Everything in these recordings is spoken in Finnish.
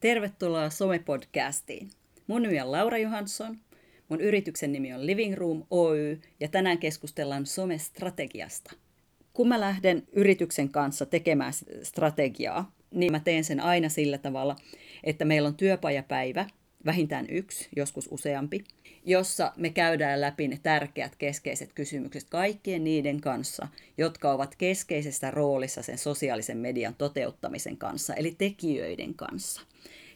Tervetuloa Some-podcastiin. Mun nimi on Laura Johansson, mun yrityksen nimi on Living Room Oy ja tänään keskustellaan some-strategiasta. Kun mä lähden yrityksen kanssa tekemään strategiaa, niin mä teen sen aina sillä tavalla, että meillä on työpajapäivä, vähintään yksi, joskus useampi, jossa me käydään läpi ne tärkeät keskeiset kysymykset kaikkien niiden kanssa, jotka ovat keskeisessä roolissa sen sosiaalisen median toteuttamisen kanssa, eli tekijöiden kanssa.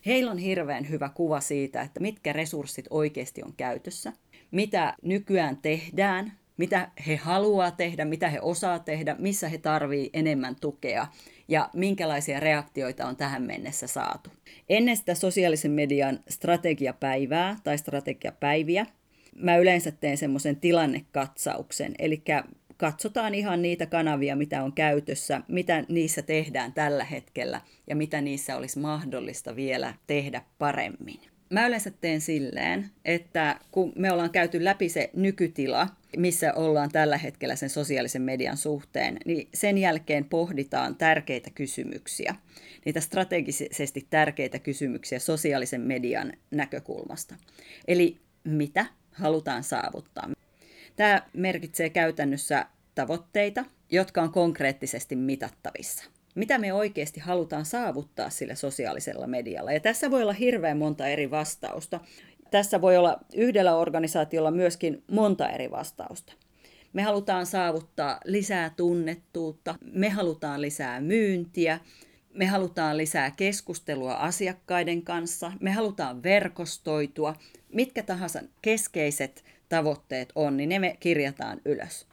Heillä on hirveän hyvä kuva siitä, että mitkä resurssit oikeasti on käytössä, mitä nykyään tehdään, mitä he haluaa tehdä, mitä he osaa tehdä, missä he tarvii enemmän tukea ja minkälaisia reaktioita on tähän mennessä saatu. Ennen sitä sosiaalisen median strategiapäivää tai strategiapäiviä mä yleensä teen semmoisen tilannekatsauksen, eli katsotaan ihan niitä kanavia, mitä on käytössä, mitä niissä tehdään tällä hetkellä ja mitä niissä olisi mahdollista vielä tehdä paremmin. Mä yleensä teen silleen, että kun me ollaan käyty läpi se nykytila, missä ollaan tällä hetkellä sen sosiaalisen median suhteen, niin sen jälkeen pohditaan tärkeitä kysymyksiä, niitä strategisesti tärkeitä kysymyksiä sosiaalisen median näkökulmasta. Eli mitä halutaan saavuttaa. Tämä merkitsee käytännössä tavoitteita, jotka on konkreettisesti mitattavissa mitä me oikeasti halutaan saavuttaa sillä sosiaalisella medialla. Ja tässä voi olla hirveän monta eri vastausta. Tässä voi olla yhdellä organisaatiolla myöskin monta eri vastausta. Me halutaan saavuttaa lisää tunnettuutta, me halutaan lisää myyntiä, me halutaan lisää keskustelua asiakkaiden kanssa, me halutaan verkostoitua. Mitkä tahansa keskeiset tavoitteet on, niin ne me kirjataan ylös.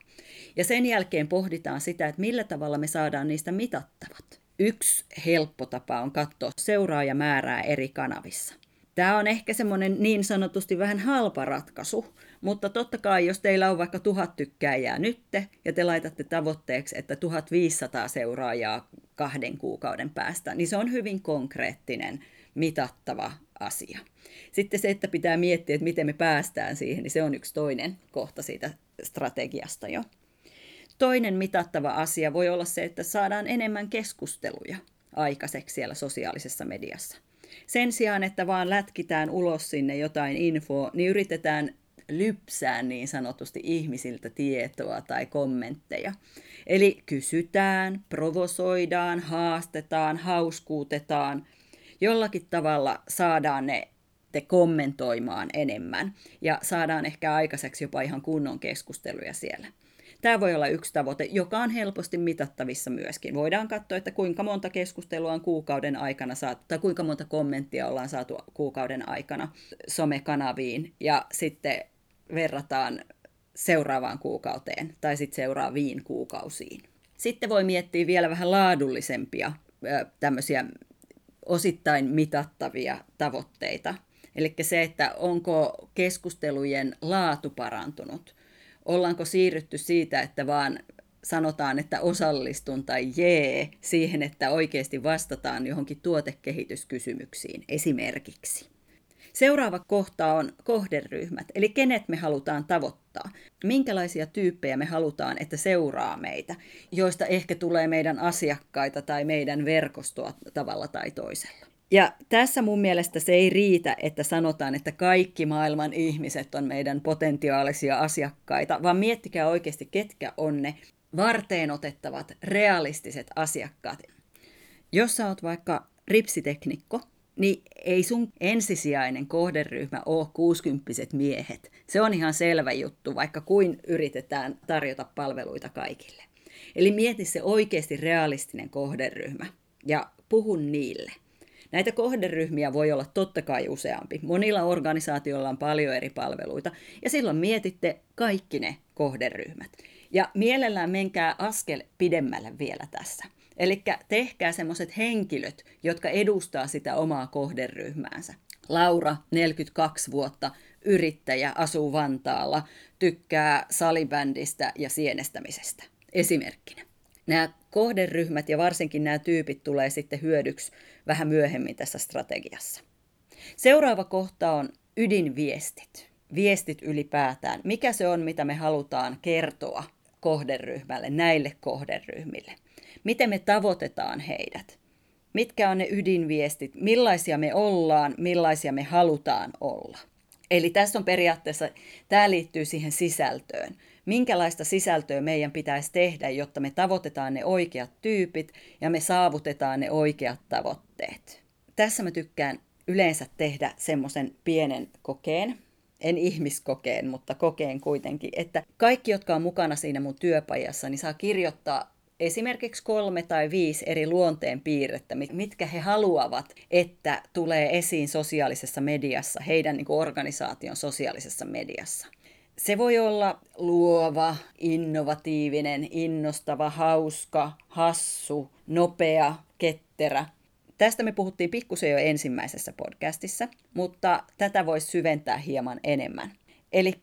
Ja sen jälkeen pohditaan sitä, että millä tavalla me saadaan niistä mitattavat. Yksi helppo tapa on katsoa seuraajamäärää eri kanavissa. Tämä on ehkä semmoinen niin sanotusti vähän halpa ratkaisu, mutta totta kai jos teillä on vaikka tuhat tykkääjää nytte ja te laitatte tavoitteeksi, että 1500 seuraajaa kahden kuukauden päästä, niin se on hyvin konkreettinen, mitattava asia. Sitten se, että pitää miettiä, että miten me päästään siihen, niin se on yksi toinen kohta siitä strategiasta jo. Toinen mitattava asia voi olla se, että saadaan enemmän keskusteluja aikaiseksi siellä sosiaalisessa mediassa. Sen sijaan, että vaan lätkitään ulos sinne jotain infoa, niin yritetään lypsää niin sanotusti ihmisiltä tietoa tai kommentteja. Eli kysytään, provosoidaan, haastetaan, hauskuutetaan. Jollakin tavalla saadaan ne te kommentoimaan enemmän ja saadaan ehkä aikaiseksi jopa ihan kunnon keskusteluja siellä. Tämä voi olla yksi tavoite, joka on helposti mitattavissa myöskin. Voidaan katsoa, että kuinka monta keskustelua on kuukauden aikana saatu, tai kuinka monta kommenttia ollaan saatu kuukauden aikana somekanaviin, ja sitten verrataan seuraavaan kuukauteen tai sitten seuraaviin kuukausiin. Sitten voi miettiä vielä vähän laadullisempia tämmöisiä osittain mitattavia tavoitteita. Eli se, että onko keskustelujen laatu parantunut, ollaanko siirrytty siitä, että vaan sanotaan, että osallistun tai jee siihen, että oikeasti vastataan johonkin tuotekehityskysymyksiin esimerkiksi. Seuraava kohta on kohderyhmät, eli kenet me halutaan tavoittaa. Minkälaisia tyyppejä me halutaan, että seuraa meitä, joista ehkä tulee meidän asiakkaita tai meidän verkostoa tavalla tai toisella. Ja tässä mun mielestä se ei riitä, että sanotaan, että kaikki maailman ihmiset on meidän potentiaalisia asiakkaita, vaan miettikää oikeasti, ketkä on ne varteen otettavat, realistiset asiakkaat. Jos sä oot vaikka ripsiteknikko, niin ei sun ensisijainen kohderyhmä ole 60 miehet. Se on ihan selvä juttu, vaikka kuin yritetään tarjota palveluita kaikille. Eli mieti se oikeasti realistinen kohderyhmä ja puhu niille. Näitä kohderyhmiä voi olla totta kai useampi. Monilla organisaatioilla on paljon eri palveluita, ja silloin mietitte kaikki ne kohderyhmät. Ja mielellään menkää askel pidemmälle vielä tässä. Eli tehkää semmoiset henkilöt, jotka edustaa sitä omaa kohderyhmäänsä. Laura, 42 vuotta, yrittäjä, asuu Vantaalla, tykkää salibändistä ja sienestämisestä. Esimerkkinä. Nämä kohderyhmät ja varsinkin nämä tyypit tulee sitten hyödyksi vähän myöhemmin tässä strategiassa. Seuraava kohta on ydinviestit. Viestit ylipäätään. Mikä se on, mitä me halutaan kertoa kohderyhmälle, näille kohderyhmille? Miten me tavoitetaan heidät? mitkä on ne ydinviestit, millaisia me ollaan, millaisia me halutaan olla. Eli tässä on periaatteessa, tämä liittyy siihen sisältöön. Minkälaista sisältöä meidän pitäisi tehdä, jotta me tavoitetaan ne oikeat tyypit ja me saavutetaan ne oikeat tavoitteet. Tässä mä tykkään yleensä tehdä semmoisen pienen kokeen, en ihmiskokeen, mutta kokeen kuitenkin, että kaikki, jotka on mukana siinä mun työpajassa, niin saa kirjoittaa esimerkiksi kolme tai viisi eri luonteen piirrettä, mitkä he haluavat, että tulee esiin sosiaalisessa mediassa, heidän niin organisaation sosiaalisessa mediassa. Se voi olla luova, innovatiivinen, innostava, hauska, hassu, nopea, ketterä. Tästä me puhuttiin pikkusen jo ensimmäisessä podcastissa, mutta tätä voisi syventää hieman enemmän. Eli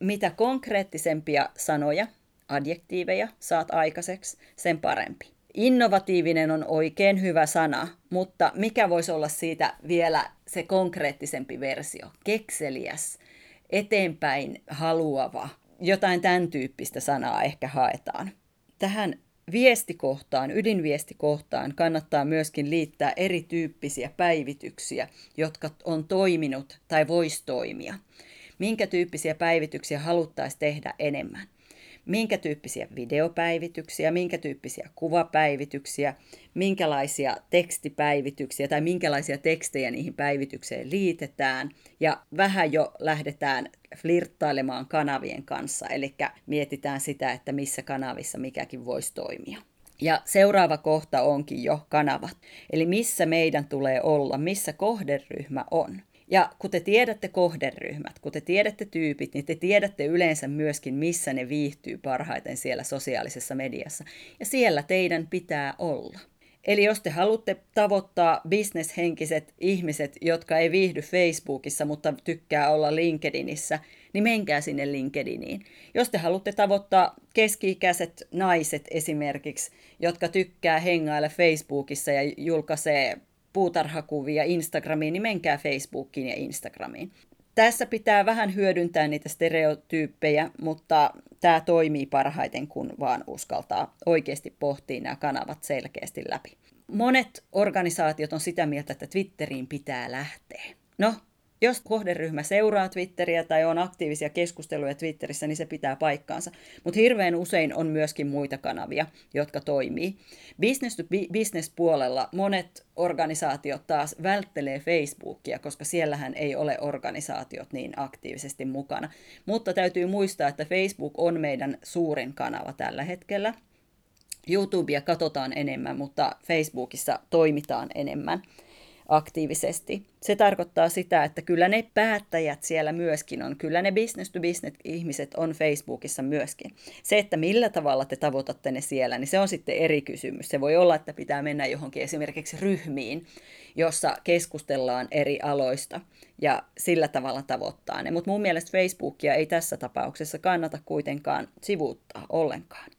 mitä konkreettisempia sanoja adjektiiveja saat aikaiseksi, sen parempi. Innovatiivinen on oikein hyvä sana, mutta mikä voisi olla siitä vielä se konkreettisempi versio? Kekseliäs, eteenpäin haluava, jotain tämän tyyppistä sanaa ehkä haetaan. Tähän viestikohtaan, ydinviestikohtaan kannattaa myöskin liittää erityyppisiä päivityksiä, jotka on toiminut tai voisi toimia. Minkä tyyppisiä päivityksiä haluttaisiin tehdä enemmän? Minkä tyyppisiä videopäivityksiä, minkä tyyppisiä kuvapäivityksiä, minkälaisia tekstipäivityksiä tai minkälaisia tekstejä niihin päivitykseen liitetään. Ja vähän jo lähdetään flirttailemaan kanavien kanssa, eli mietitään sitä, että missä kanavissa mikäkin voisi toimia. Ja seuraava kohta onkin jo kanavat. Eli missä meidän tulee olla, missä kohderyhmä on. Ja kun te tiedätte kohderyhmät, kun te tiedätte tyypit, niin te tiedätte yleensä myöskin, missä ne viihtyy parhaiten siellä sosiaalisessa mediassa. Ja siellä teidän pitää olla. Eli jos te haluatte tavoittaa bisneshenkiset ihmiset, jotka ei viihdy Facebookissa, mutta tykkää olla LinkedInissä, niin menkää sinne LinkedIniin. Jos te haluatte tavoittaa keski-ikäiset naiset esimerkiksi, jotka tykkää hengailla Facebookissa ja julkaisee puutarhakuvia Instagramiin, niin menkää Facebookiin ja Instagramiin. Tässä pitää vähän hyödyntää niitä stereotyyppejä, mutta tämä toimii parhaiten, kun vaan uskaltaa oikeasti pohtia nämä kanavat selkeästi läpi. Monet organisaatiot on sitä mieltä, että Twitteriin pitää lähteä. No, jos kohderyhmä seuraa Twitteriä tai on aktiivisia keskusteluja Twitterissä, niin se pitää paikkaansa. Mutta hirveän usein on myöskin muita kanavia, jotka toimii. Business to business puolella monet organisaatiot taas välttelee Facebookia, koska siellähän ei ole organisaatiot niin aktiivisesti mukana. Mutta täytyy muistaa, että Facebook on meidän suurin kanava tällä hetkellä. YouTubea katsotaan enemmän, mutta Facebookissa toimitaan enemmän aktiivisesti. Se tarkoittaa sitä, että kyllä ne päättäjät siellä myöskin on, kyllä ne business to business ihmiset on Facebookissa myöskin. Se, että millä tavalla te tavoitatte ne siellä, niin se on sitten eri kysymys. Se voi olla, että pitää mennä johonkin esimerkiksi ryhmiin, jossa keskustellaan eri aloista ja sillä tavalla tavoittaa ne. Mutta mun mielestä Facebookia ei tässä tapauksessa kannata kuitenkaan sivuuttaa ollenkaan.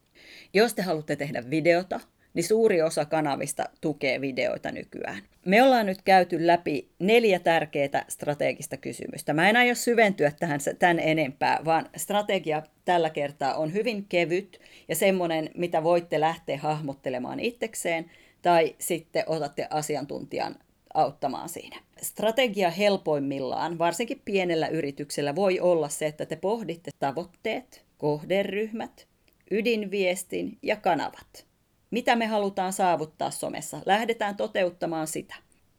Jos te haluatte tehdä videota, niin suuri osa kanavista tukee videoita nykyään. Me ollaan nyt käyty läpi neljä tärkeää strategista kysymystä. Mä en aio syventyä tähän tämän enempää, vaan strategia tällä kertaa on hyvin kevyt ja semmoinen, mitä voitte lähteä hahmottelemaan itsekseen tai sitten otatte asiantuntijan auttamaan siinä. Strategia helpoimmillaan, varsinkin pienellä yrityksellä, voi olla se, että te pohditte tavoitteet, kohderyhmät, ydinviestin ja kanavat – mitä me halutaan saavuttaa somessa? Lähdetään toteuttamaan sitä.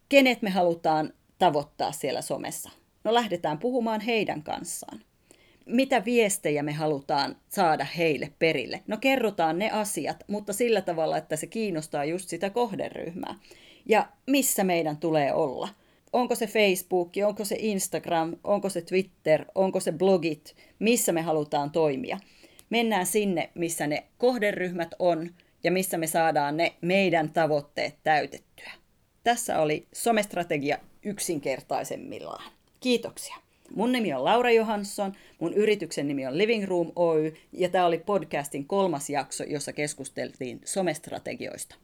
Kenet me halutaan tavoittaa siellä somessa? No lähdetään puhumaan heidän kanssaan. Mitä viestejä me halutaan saada heille perille? No kerrotaan ne asiat, mutta sillä tavalla, että se kiinnostaa just sitä kohderyhmää. Ja missä meidän tulee olla? Onko se Facebook, onko se Instagram, onko se Twitter, onko se blogit, missä me halutaan toimia? Mennään sinne, missä ne kohderyhmät on, ja missä me saadaan ne meidän tavoitteet täytettyä. Tässä oli somestrategia yksinkertaisemmillaan. Kiitoksia. Mun nimi on Laura Johansson, mun yrityksen nimi on Living Room Oy ja tämä oli podcastin kolmas jakso, jossa keskusteltiin somestrategioista.